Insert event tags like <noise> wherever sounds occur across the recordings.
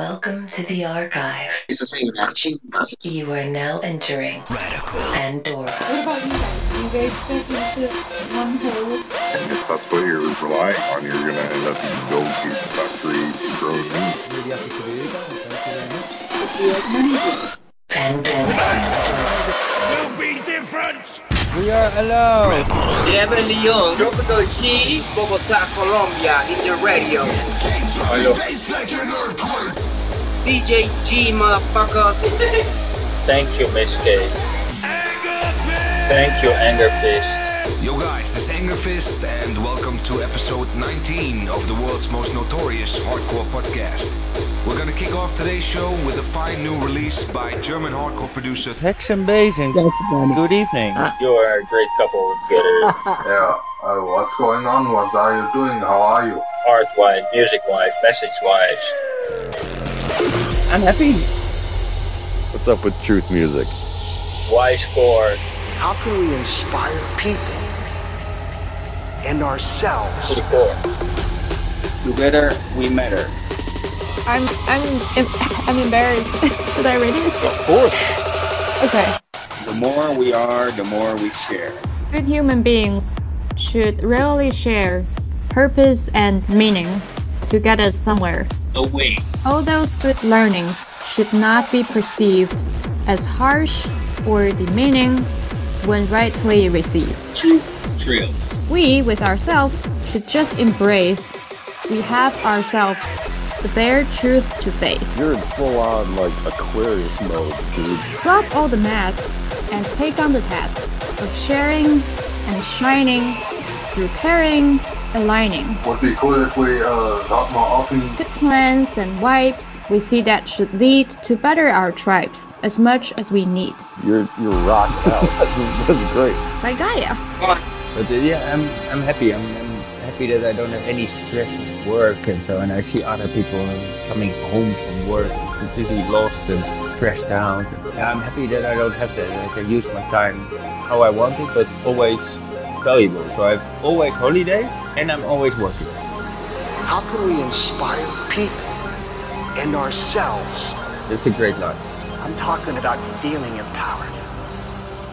Welcome to the archive. You are now entering Radical Pandora. What about you guys? Do you guys fit into one hole? And if that's what you're relying on, you're going to end up in Bill Gates' factory growing meat. Maybe after today, thank you very. Do you like money deals? Pandora. We are alone. Diego Leon, Tropical G, Bogotá, Colombia, in the radio. DJ G, motherfuckers. <laughs> Thank you, Miss K. Thank you, Anger Fist. Yo guys, this is Angerfist and welcome to episode 19 of the world's most notorious hardcore podcast. We're gonna kick off today's show with a fine new release by German hardcore producer Hexenbesen. Good evening. You are a great couple together. <laughs> Yeah, uh, what's going on? What are you doing? How are you? Art wise, music wise, message wise. I'm happy. What's up with truth music? Why score How can we inspire people and ourselves to. Together we matter. I'm I'm I'm embarrassed. <laughs> Should I read it? Of course. Okay. The more we are, the more we share. Good human beings should rarely share purpose and meaning to get us somewhere. Away. All those good learnings should not be perceived as harsh or demeaning when rightly received. Truth thrills. We, with ourselves, should just embrace we have ourselves the bare truth to face. You're in full on, like, Aquarius mode, dude. Drop all the masks and take on the tasks of sharing and shining through caring, aligning. Would be cool if we uh, got more often. Good plans and wipes we see that should lead to better our tribes as much as we need. You're you're rocked out. <laughs> that's, that's great. Like Gaia. But uh, yeah, I'm I'm happy. I'm, I'm happy that I don't have any stress at work and so. And I see other people coming home from work completely lost and stressed out. Yeah, I'm happy that I don't have that. I can use my time how I want it, but always valuable. So I've always holidays and I'm always working. how can we inspire people and ourselves It's a great life. i'm talking about feeling empowered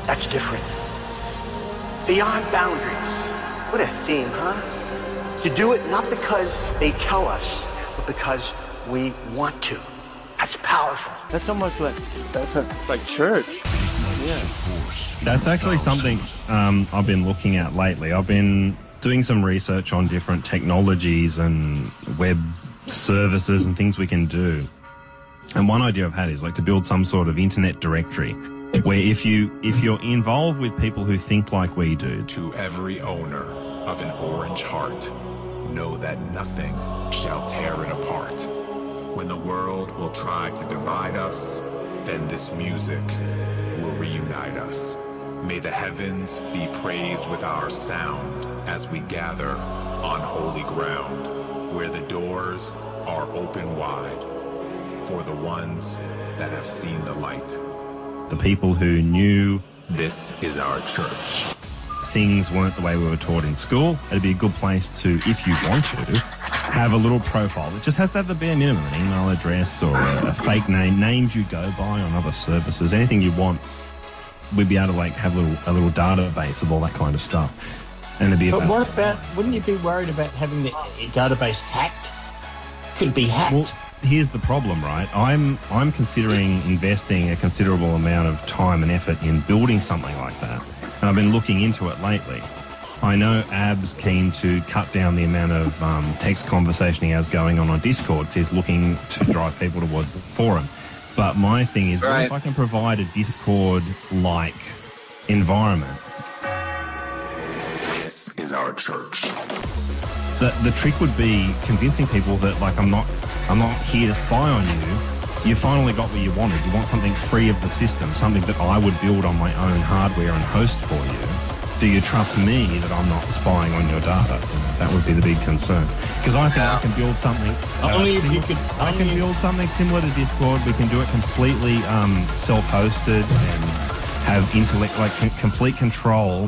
that's different beyond boundaries what a theme huh to do it not because they tell us but because we want to that's powerful That's almost like that's it's like church. That's actually something um, I've been looking at lately. I've been doing some research on different technologies and web services and things we can do. And one idea I've had is like to build some sort of internet directory where if you if you're involved with people who think like we do, To every owner of an orange heart, know that nothing shall tear it apart. When the world will try to divide us, then this music will reunite us. May the heavens be praised with our sound as we gather on holy ground, where the doors are open wide for the ones that have seen the light. the people who knew This is our church. things weren't the way we were taught in school, it'd be a good place to, if you want to, have a little profile. It just has to have the bare minimum, an email address or a, a fake name, names you go by on other services, anything you want. We'd be able to like have a little a little database of all that kind of stuff, and it'd be But what about, wouldn't you be worried about having the database hacked? Could be hacked. Well, here's the problem, right? I'm I'm considering investing a considerable amount of time and effort in building something like that, and I've been looking into it lately. I know Ab's keen to cut down the amount of um, text conversation he has going on on Discord. He's looking to drive people towards the forum. But my thing is, what if I can provide a Discord-like environment This is our church. the the trick would be convincing people that like I'm not I'm not here to spy on you. You finally got what you wanted. You want something free of the system, something that I would build on my own hardware and host for you. Do you trust me that I'm not spying on your data? That would be the big concern. Because I think I can build something. uh, Only if you could- I can build something similar to Discord. We can do it completely um, self-hosted and have intellect like com- complete control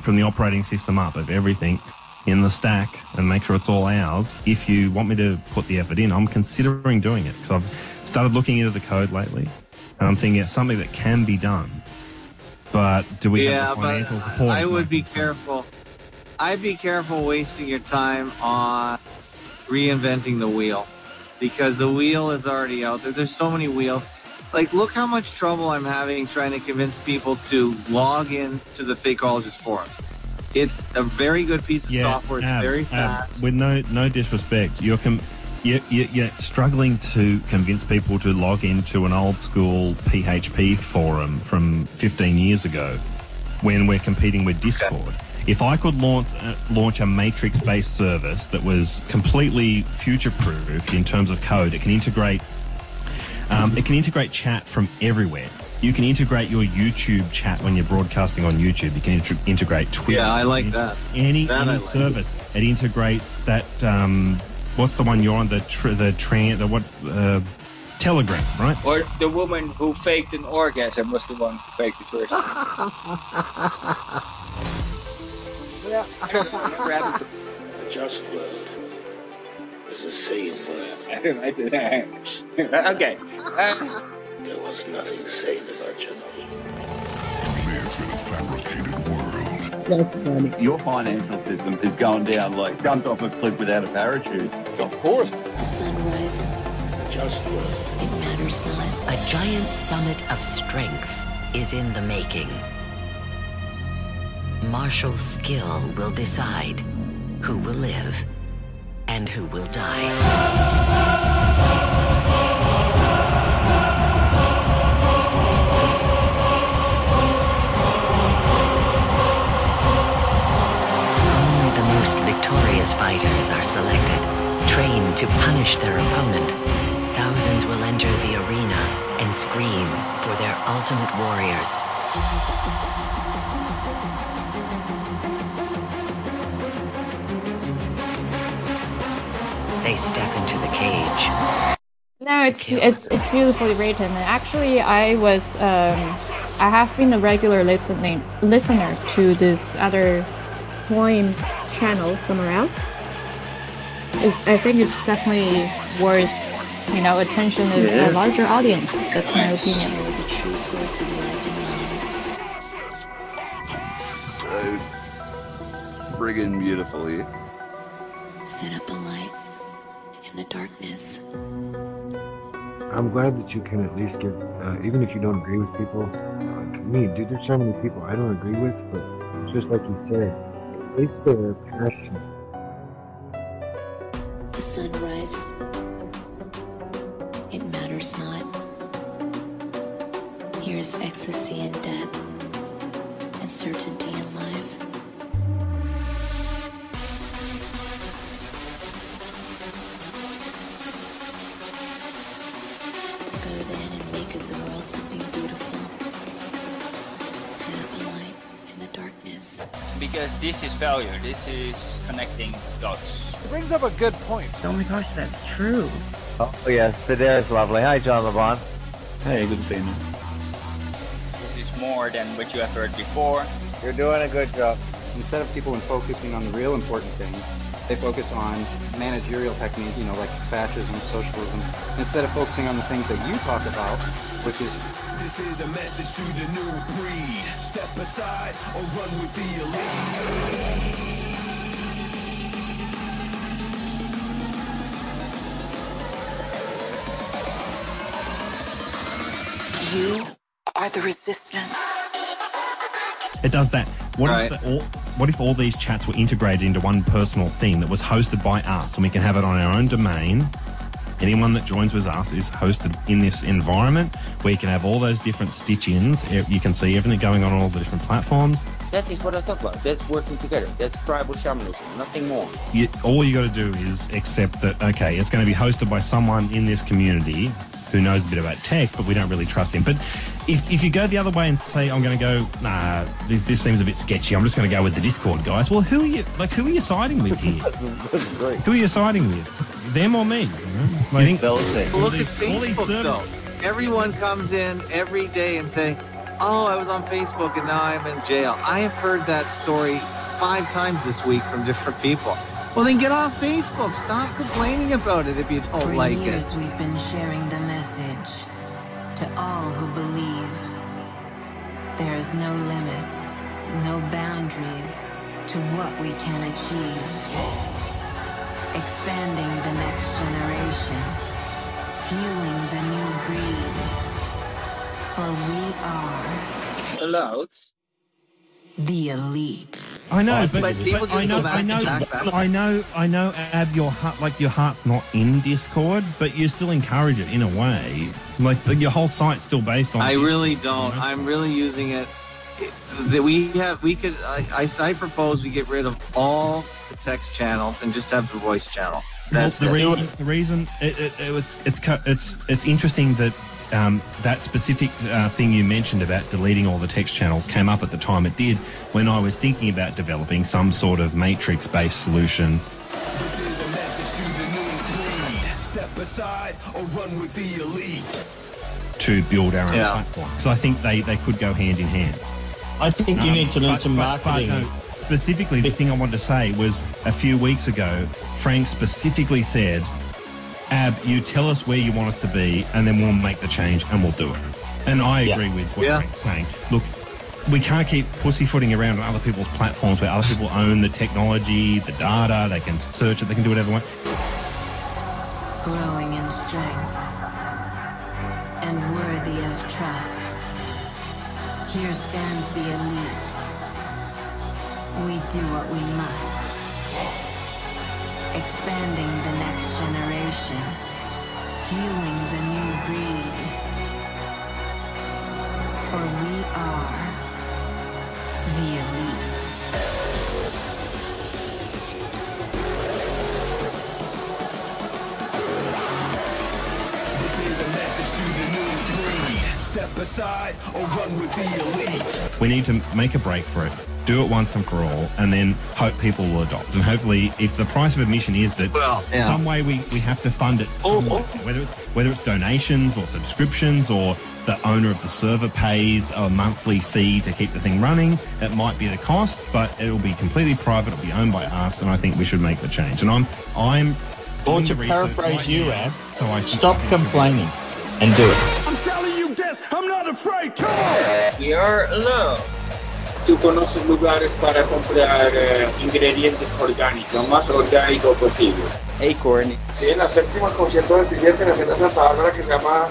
from the operating system up of everything in the stack and make sure it's all ours. If you want me to put the effort in, I'm considering doing it because I've started looking into the code lately, and I'm thinking it's something that can be done. But do we yeah, have the financial but support? I would be careful. I'd be careful wasting your time on reinventing the wheel because the wheel is already out there. There's so many wheels. Like, look how much trouble I'm having trying to convince people to log in to the Fakeologist forums. It's a very good piece of software. It's Ab, very Ab, fast. with no no disrespect, you're com- you're, you're, you're struggling to convince people to log into an old school PHP forum from 15 years ago when we're competing with Discord. If I could launch uh, launch a matrix based service that was completely future proof in terms of code, it can integrate um, it can integrate chat from everywhere. You can integrate your YouTube chat when you're broadcasting on YouTube. You can inter- integrate Twitter. Yeah, I like that. Any That any like. service it integrates that. Um, what's the one you're on? The tr- the train the what? Uh, Telegram, right? Or the woman who faked an orgasm was the one who faked the first. yeah, I don't know. Never happened to A just world is a sane world. I don't know. I <laughs> okay. Uh, There was nothing sane about Chernobyl. Live in a fabricated world. That's funny. Your financial system is going down like jumped off a cliff without a parachute. Of course. The sun rises. A just world. It matters not. A giant summit of strength is in the making. Martial skill will decide who will live and who will die. Only the most victorious fighters are selected, trained to punish their opponent. Thousands will enter the arena and scream for their ultimate warriors. They step into the cage. No, it's it's it's beautifully written. Actually, I was um, I have been a regular listening listener to this other poem channel somewhere else. It, I think it's definitely worth you know attention of a larger audience. That's my opinion. Share the true source of life and So friggin' beautifully. Set up a light in the darkness. I'm glad that you can at least give, uh, even if you don't agree with people. Like me, dude, there's so many people I don't agree with, but just like you said, at least they're passionate. The sun rises. It matters not. Here's ecstasy in death and certainty in life. Go then and make of the world something beautiful. Set up a light in the darkness. because this is failure. This is connecting dots. It brings up a good point. Oh my gosh, that's true. Oh yes, today is lovely. Hi, John LeBon. Hey, good to see you. This is more than what you have heard before. You're doing a good job. Instead of people focusing on the real important things, they focus on managerial techniques, you know, like fascism, socialism, instead of focusing on the things that you talk about, which is This is a message to the new breed. Step aside or run with the elite. You are the resistance. It does that. What Right. if the, all, what if all these chats were integrated into one personal thing that was hosted by us, and we can have it on our own domain? Anyone that joins with us is hosted in this environment where you can have all those different stitch-ins. E- You can see everything going on on all the different platforms. That is what I talk about. That's working together. That's tribal shamanism. Nothing more. You, all you got to do is accept that okay, it's going to be hosted by someone in this community who knows a bit about tech, but we don't really trust him. But if, if you go the other way and say I'm going to go, nah, this, this seems a bit sketchy. I'm just going to go with the Discord guys. Well, who are you like? Who are you siding with here? <laughs> who are you siding with? Them or me? You know? Like, you think Look at all these Facebook though. Everyone comes in every day and say, "Oh, I was on Facebook and now I'm in jail." I have heard that story five times this week from different people. Well, then get off Facebook. Stop complaining about it if you don't For like years, it. we've been sharing the message to all who believe. There is no limits, no boundaries to what we can achieve. Expanding the next generation, fueling the new breed. For we are Allowed. the elite. I know, but, But but I know, I know. I know, I know. Ab, your heart, like your heart's not in Discord, but you still encourage it in a way. Like but your whole site's still based on. I Discord, really don't. know? I'm really using it. That we have, we could. I, I, I propose we get rid of all the text channels and just have the voice channel. That's the it. reason. The reason it, it, it- it's it's it's it's interesting that um, that specific uh, thing you mentioned about deleting all the text channels came up at the time it did when I was thinking about developing some sort of matrix-based solution Step aside or run with the elite. to build our own Yeah. platform. So I think they, they could go hand in hand. I think you Um, need to learn but- some but- but marketing. no, specifically, the thing I wanted to say was a few weeks ago, Frank specifically said, Ab, you tell us where you want us to be, and then we'll make the change and we'll do it. And I Yeah. agree with what Yeah. Frank's saying. Look, we can't keep pussyfooting around on other people's platforms where other people own the technology, the data, they can search it, they can do whatever they want. growing in strength and worthy of trust. Here stands the elite. We do what we must. Expanding the next generation, fueling the new breed. For we are the elite. This is a message to the new breed. Step aside or run with the elite. We need to make a break for it, do it once and for all, and then hope people will adopt. And hopefully, if the price of admission is that Well, yeah. some way we, we have to fund it, some way, whether it's whether it's donations or subscriptions or the owner of the server pays a monthly fee to keep the thing running, it might be the cost, but it'll be completely private. It'll be owned by us, and I think we should make the change. And I'm I'm Or to paraphrase right you, now, Ab, so I can- stop complaining and do it. I'm telling you this, I'm not afraid. Come on. We are allowed. Tú conoces lugares para comprar eh, ingredientes orgánicos, lo más orgánico posible. Acorn. Sí, en la séptima con 127 en la Hacienda Santa Bárbara que se llama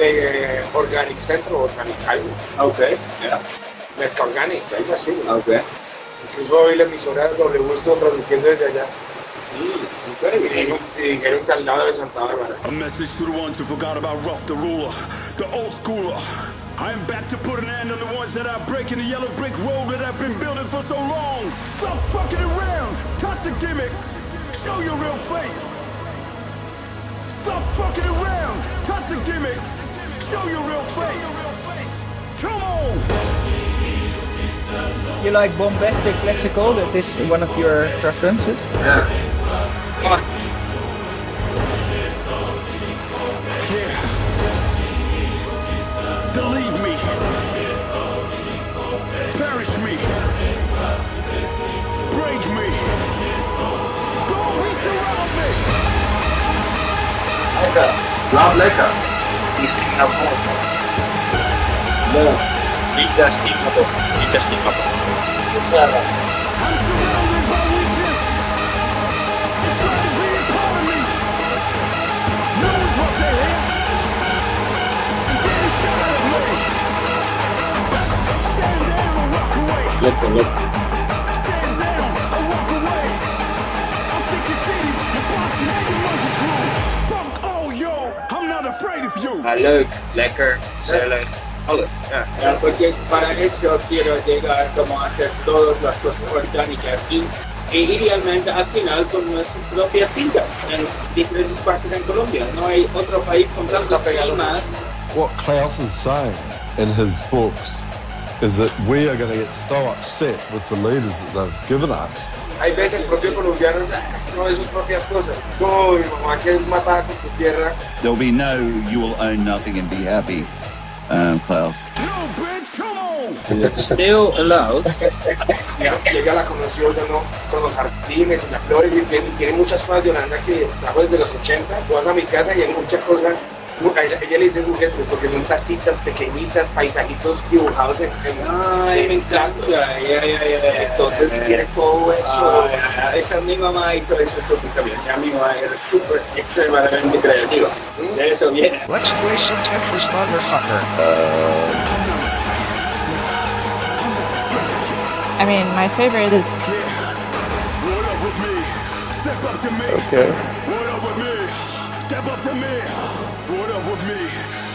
eh, Organic Centro, Organic Highway. Ok, yeah. Merca Organic, algo así. Ok. Incluso hoy la emisora de W estuvo transmitiendo desde allá. ok. Y dijeron, y dijeron que al lado de Santa Bárbara. A message to the ones who forgot about Ruff the Ruler, the old schooler. I am back to put an end on the ones that are breaking the yellow brick road that I've been building for so long. Stop fucking around. Cut the gimmicks. Show your real face. Stop fucking around. Cut the gimmicks. Show your real face. Come on. You like bombastic classical? That is one of your preferences? Yes. Come on. To be a part of me. Knows what they hate. And get inside of me. Stand down or walk away. Lekker, lekker. Afraid of you. Leuk, lekker, gezellig, alles. Ja. Ja, porque para eso quiero llegar como a hacer todas las cosas orgánicas y, e idealmente al final con nuestra propia finca en diferentes partes de Colombia. No hay otro país con tantas climas. What Klaus is saying in his books is that we are going to get so upset with the leaders that they've given us. Hay veces el propio colombiano "Ah, no de sus propias cosas. Es como mi mamá que es matada con tu tierra. There'll be no you will own nothing and be happy, um, Klaus. Still allowed. Llega a la conoció yo no, con los jardines y las flores y tiene, y tiene muchas cosas de Holanda que trajo desde los 80. Tú vas a mi casa y hay muchas cosas. Ella, ella le dice juguetes porque son tacitas pequeñitas, paisajitos dibujados en, en, Ay, en me encanta. platos. Ya, ya, ya, ya. Entonces tiene todo eso. Ah, esa mi mamá hizo eso entonces también. Ya mi mamá era súper extremadamente creativa. De eso viene. Let's play some Tetris, motherfucker. I mean, my favorite is Okay. Step up to me. What up with me?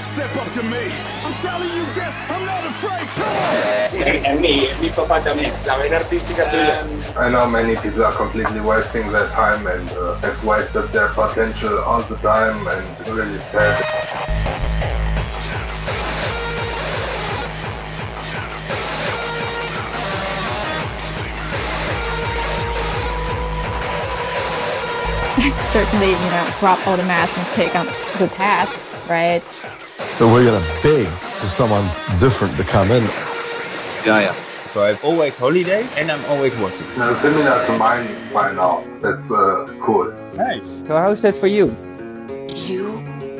Step up to me. I'm telling you this, I'm not afraid. Come on. A mí, papá también. La vena artística tuya. I know many people are completely wasting their time and uh, have wasted their potential all the time and really sad. Certainly, you know, drop all the masks and take on the tasks, right? So we're going to beg for someone different to come in. Yeah, yeah. So I've always holiday and I'm always working. Uh, similar to mine by now. That's uh, cool. Nice. So how's that for you? You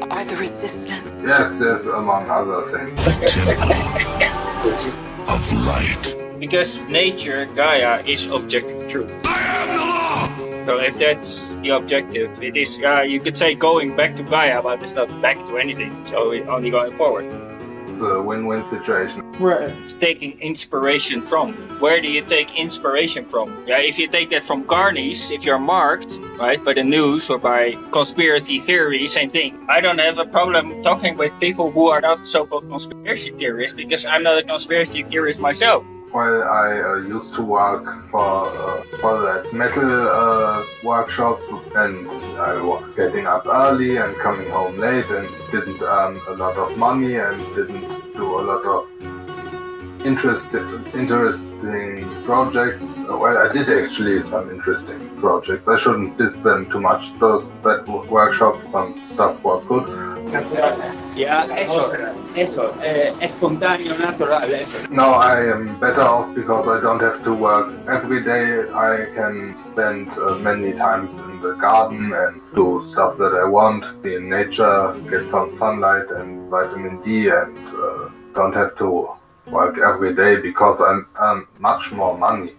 are the resistance. Yes, yes, among other things. <laughs> Of light. Because nature, Gaia, is objective truth. I am the law! So if that's the objective, it is, uh, you could say going back to Gaia, but it's not back to anything. So it only going forward. It's a win-win situation. Right. It's taking inspiration from. Where do you take inspiration from? Yeah, if you take that from Carnies, if you're marked, right, by the news or by conspiracy theory, same thing. I don't have a problem talking with people who are not so-called conspiracy theorists because I'm not a conspiracy theorist myself. Well, I uh, used to work for uh, for that metal uh, workshop, and I was getting up early and coming home late, and didn't earn a lot of money, and didn't do a lot of interest, interesting projects. Well, I did actually some interesting projects. I shouldn't diss them too much. Those that workshop, some stuff was good. Yeah, eso, eso, eh, espontáneo, natural, eso. Now I am better off because I don't have to work every day. I can spend uh, many times in the garden and do stuff that I want, be in nature, get some sunlight and vitamin D, and uh, don't have to work every day because I earn much more money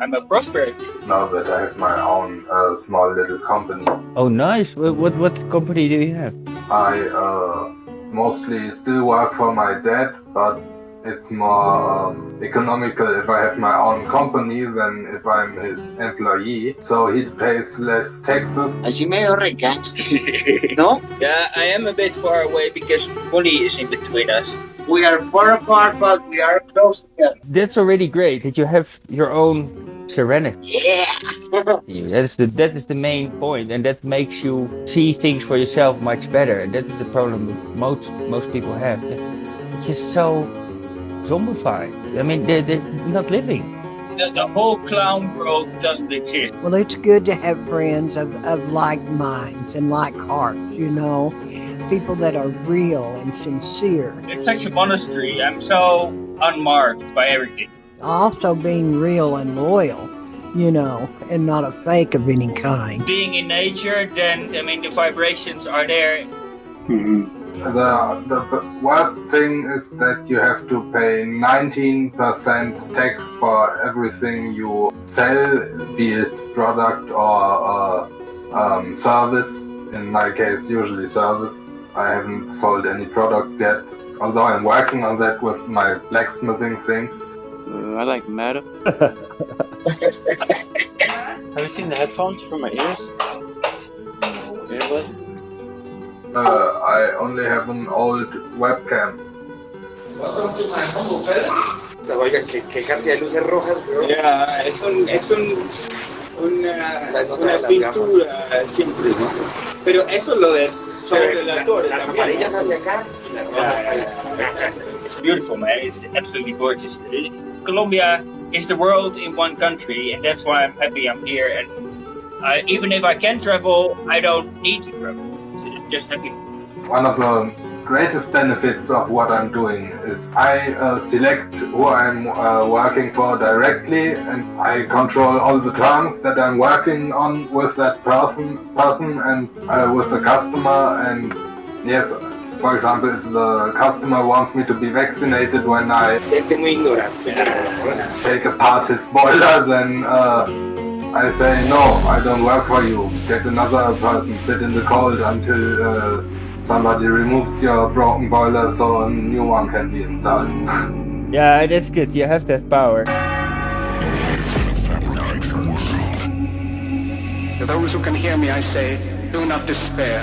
I'm a prosperity. now that I have my own uh, small little company. Oh, nice. What, what, what company do you have? I uh, mostly still work for my dad, but it's more um, economical if I have my own company than if I'm his employee. So he pays less taxes. Así medio recansed. no? Yeah, I am a bit far away because money is in between us. We are far apart, but we are close together. That's already great that you have your own serenity. Yeah. That is the that is the main point, and that makes you see things for yourself much better. And that is the problem that most most people have. It's just so zombified. I mean, they're, they're not living. The, the whole clown world doesn't exist. Well, it's good to have friends of, of like minds and like hearts, you know, people that are real and sincere. It's such a monastery. I'm so unmarked by everything. Also being real and loyal, you know, and not a fake of any kind. Being in nature, then I mean the vibrations are there. The, the worst thing is that you have to pay 19% tax for everything you sell, be it product or uh, um, service. In my case, usually service. I haven't sold any products yet, although I'm working on that with my blacksmithing thing. I like metal. Have you seen the headphones for my ears? Earbud? Uh, I only have an old webcam. Oiga, qué, qué cantidad de luces rojas, weón. Ya, es un, es un, una, una pintura simple, ¿no? Pero eso lo ves sobre la torre. Las también, amarillas ¿no? hacia acá y las rojas para allá. It's beautiful, man. It's absolutely gorgeous. Colombia is the world in one country, and that's why I'm happy I'm here. And I, even if I can travel, I don't need to travel. I'm just happy. One of the greatest benefits of what I'm doing is I uh, select who I'm uh, working for directly, and I control all the terms that I'm working on with that person, person, and uh, with the customer. And yes, for example, if the customer wants me to be vaccinated when I take apart his boiler, then uh, I say no, I don't work for you. Get another person, sit in the cold until uh, somebody removes your broken boiler so a new one can be installed. <laughs> Yeah, that's good. You have that power. To those who can hear me, I say, do not despair.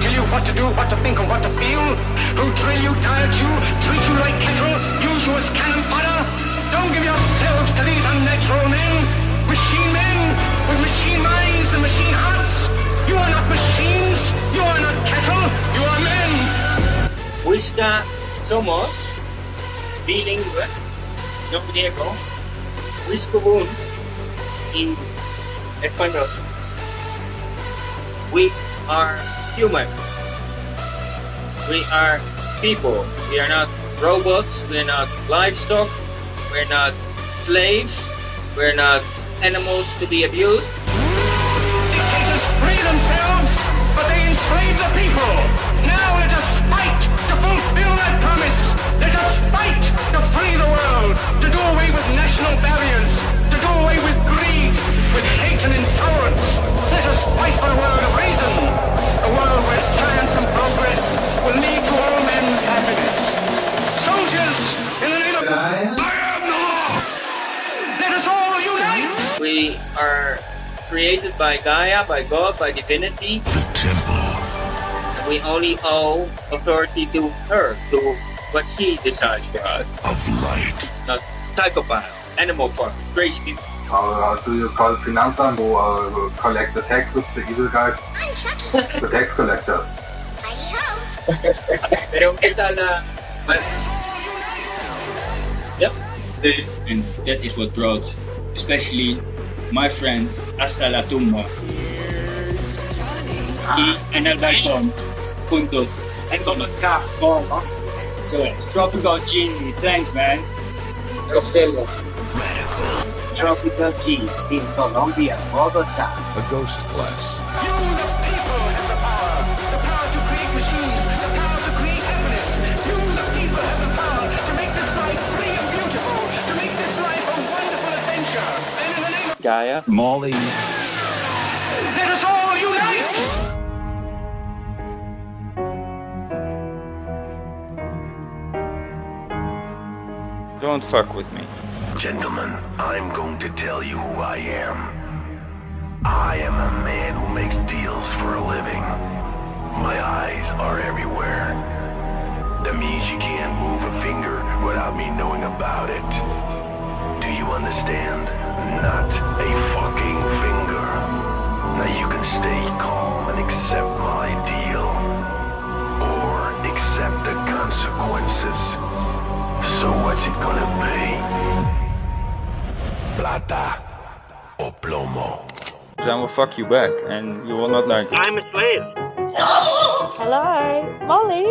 tell you what to do, what to think, and what to feel, who drill you, diet you, treat you like cattle, use you as cannon fodder. Don't give yourselves to these unnatural men, machine men with machine minds and machine hearts. You are not machines, you are not cattle, you are men. Whisca somos bilingüe, no griego, whiscubun in español. We are human. We are people. We are not robots. We are not livestock. We're not slaves. We're not animals to be abused. Dictators free themselves, but they enslave the people. Now let us fight to fulfill that promise. By Gaia, by God, by divinity. The temple. We only owe authority to her, to what she decides for us. Of light. Not psychopath, animal farm, crazy people. How uh, do you call Finanzamt who uh, collect the taxes, the evil guys? I'm Chucky. the tax collectors. Pero qué tal na... Yep. And that is what brought, especially my friend Hasta la Tumba. Y en el balcón, juntos, en Cabo, So it's Tropical Genie. Thanks, man. Rosello. Tropical G in Colombia, Bogota. A ghost class. Gaia. Molly. Let us all unite! Don't fuck with me. Gentlemen, I'm going to tell you who I am. I am a man who makes deals for a living. My eyes are everywhere. That means you can't move a finger without me knowing about it. Do you understand? What's it gonna be? Plata or plomo? I will fuck you back, and you will not like it. I'm a slave. <gasps> Hello, Molly.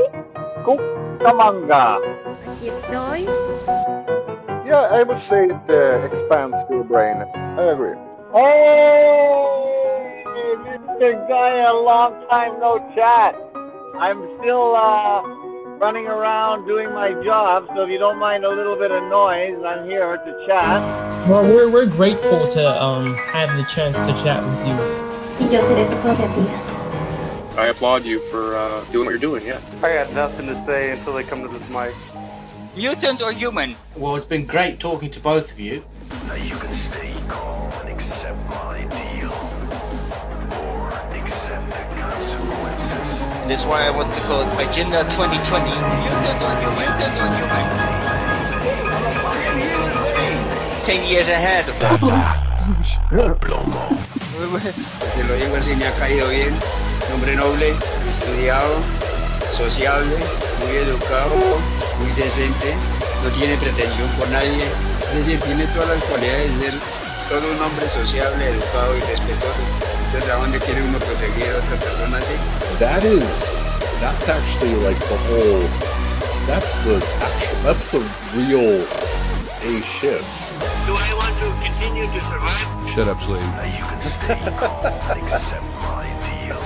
Cucamonga. Aquí estoy. Yeah, I would say it uh, expands your brain. I agree. Hey, Mr. Guy, a long time no chat. I'm still uh, running around doing my job, so if you don't mind a little bit of noise, I'm here to chat. Well, we're, we're grateful to um, have the chance to chat with you. Y yo seré tu consentida. I applaud you for uh, doing what you're doing, yeah. I got nothing to say until they come to this mic. Mutant or human? Well, it's been great talking to both of you. Now you can stay calm and accept my deal. That's why I want to call it Agenda 2020. Mutant on you, mutant on you, man. Ten years ahead of <laughs> Se lo digo así, me ha caído bien. Un hombre noble, estudiado, sociable, muy educado, muy decente, no tiene pretensión por nadie. Es decir, tiene todas las cualidades de ser todo un hombre sociable, educado y respetuoso. Entonces, ¿a dónde quiere uno proteger a otra persona así? That is, that's actually like the whole, that's the, actual, that's the real A ship. Do I want to continue to survive? Shut up, slave. You can stay calm and accept my deal.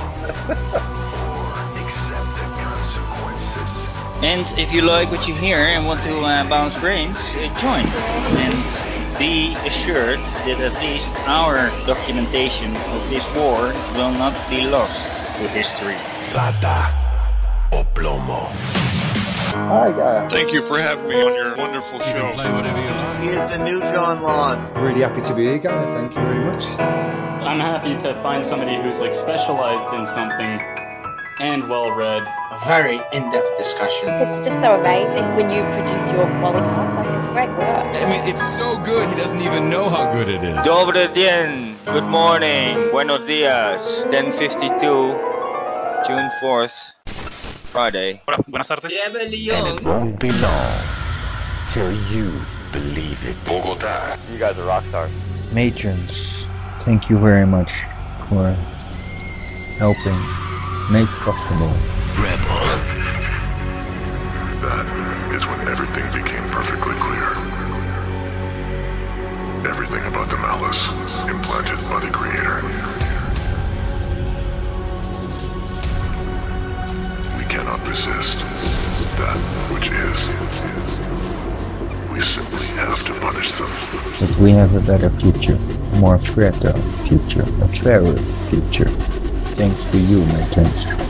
Or accept the consequences. And if you like what you hear and want to uh, bounce brains, uh, join. And be assured that at least our documentation of this war will not be lost to history. Plata o plomo. Hi, guys. Thank you for having me on your wonderful show. Here's the new John Lawn. Really happy to be here, guy. Thank you very much. I'm happy to find somebody who's like specialized in something and well read. A very in-depth discussion. It's just so amazing when you produce your qualicast. Like it's great work. I mean, it's so good, he doesn't even know how good it is. Dobre dien. Good morning. Buenos dias. 1052. June 4th. Friday. Hola, buenas tardes. And it won't be long till you believe it. Bogota. You guys are rock stars. Matrons, thank you very much for helping make possible. Rebel. That is when everything became perfectly clear. Everything about the malice implanted by the Creator. Cannot resist that which is. We simply have to punish them. But we have a better future, a more fertile future, a fairer future. Thanks to you, my Are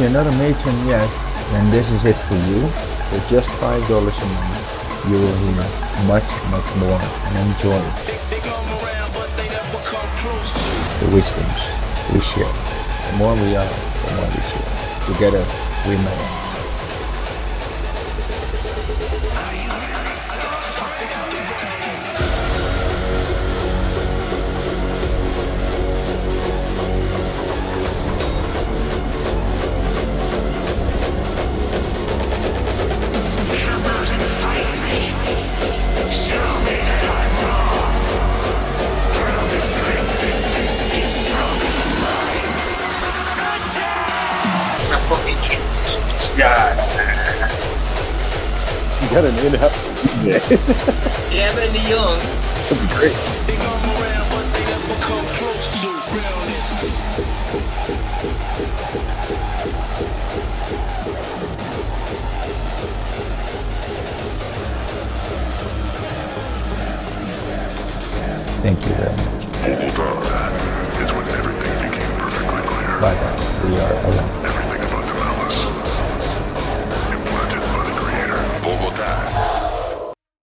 if you're not a matron yet, then this is it for you. For just five dollars a month, you will hear much, much more and enjoy it. The wisdoms we share. The more we are, the more we share. Together, we may. You got an in-house. Yeah, but Leon. That's great.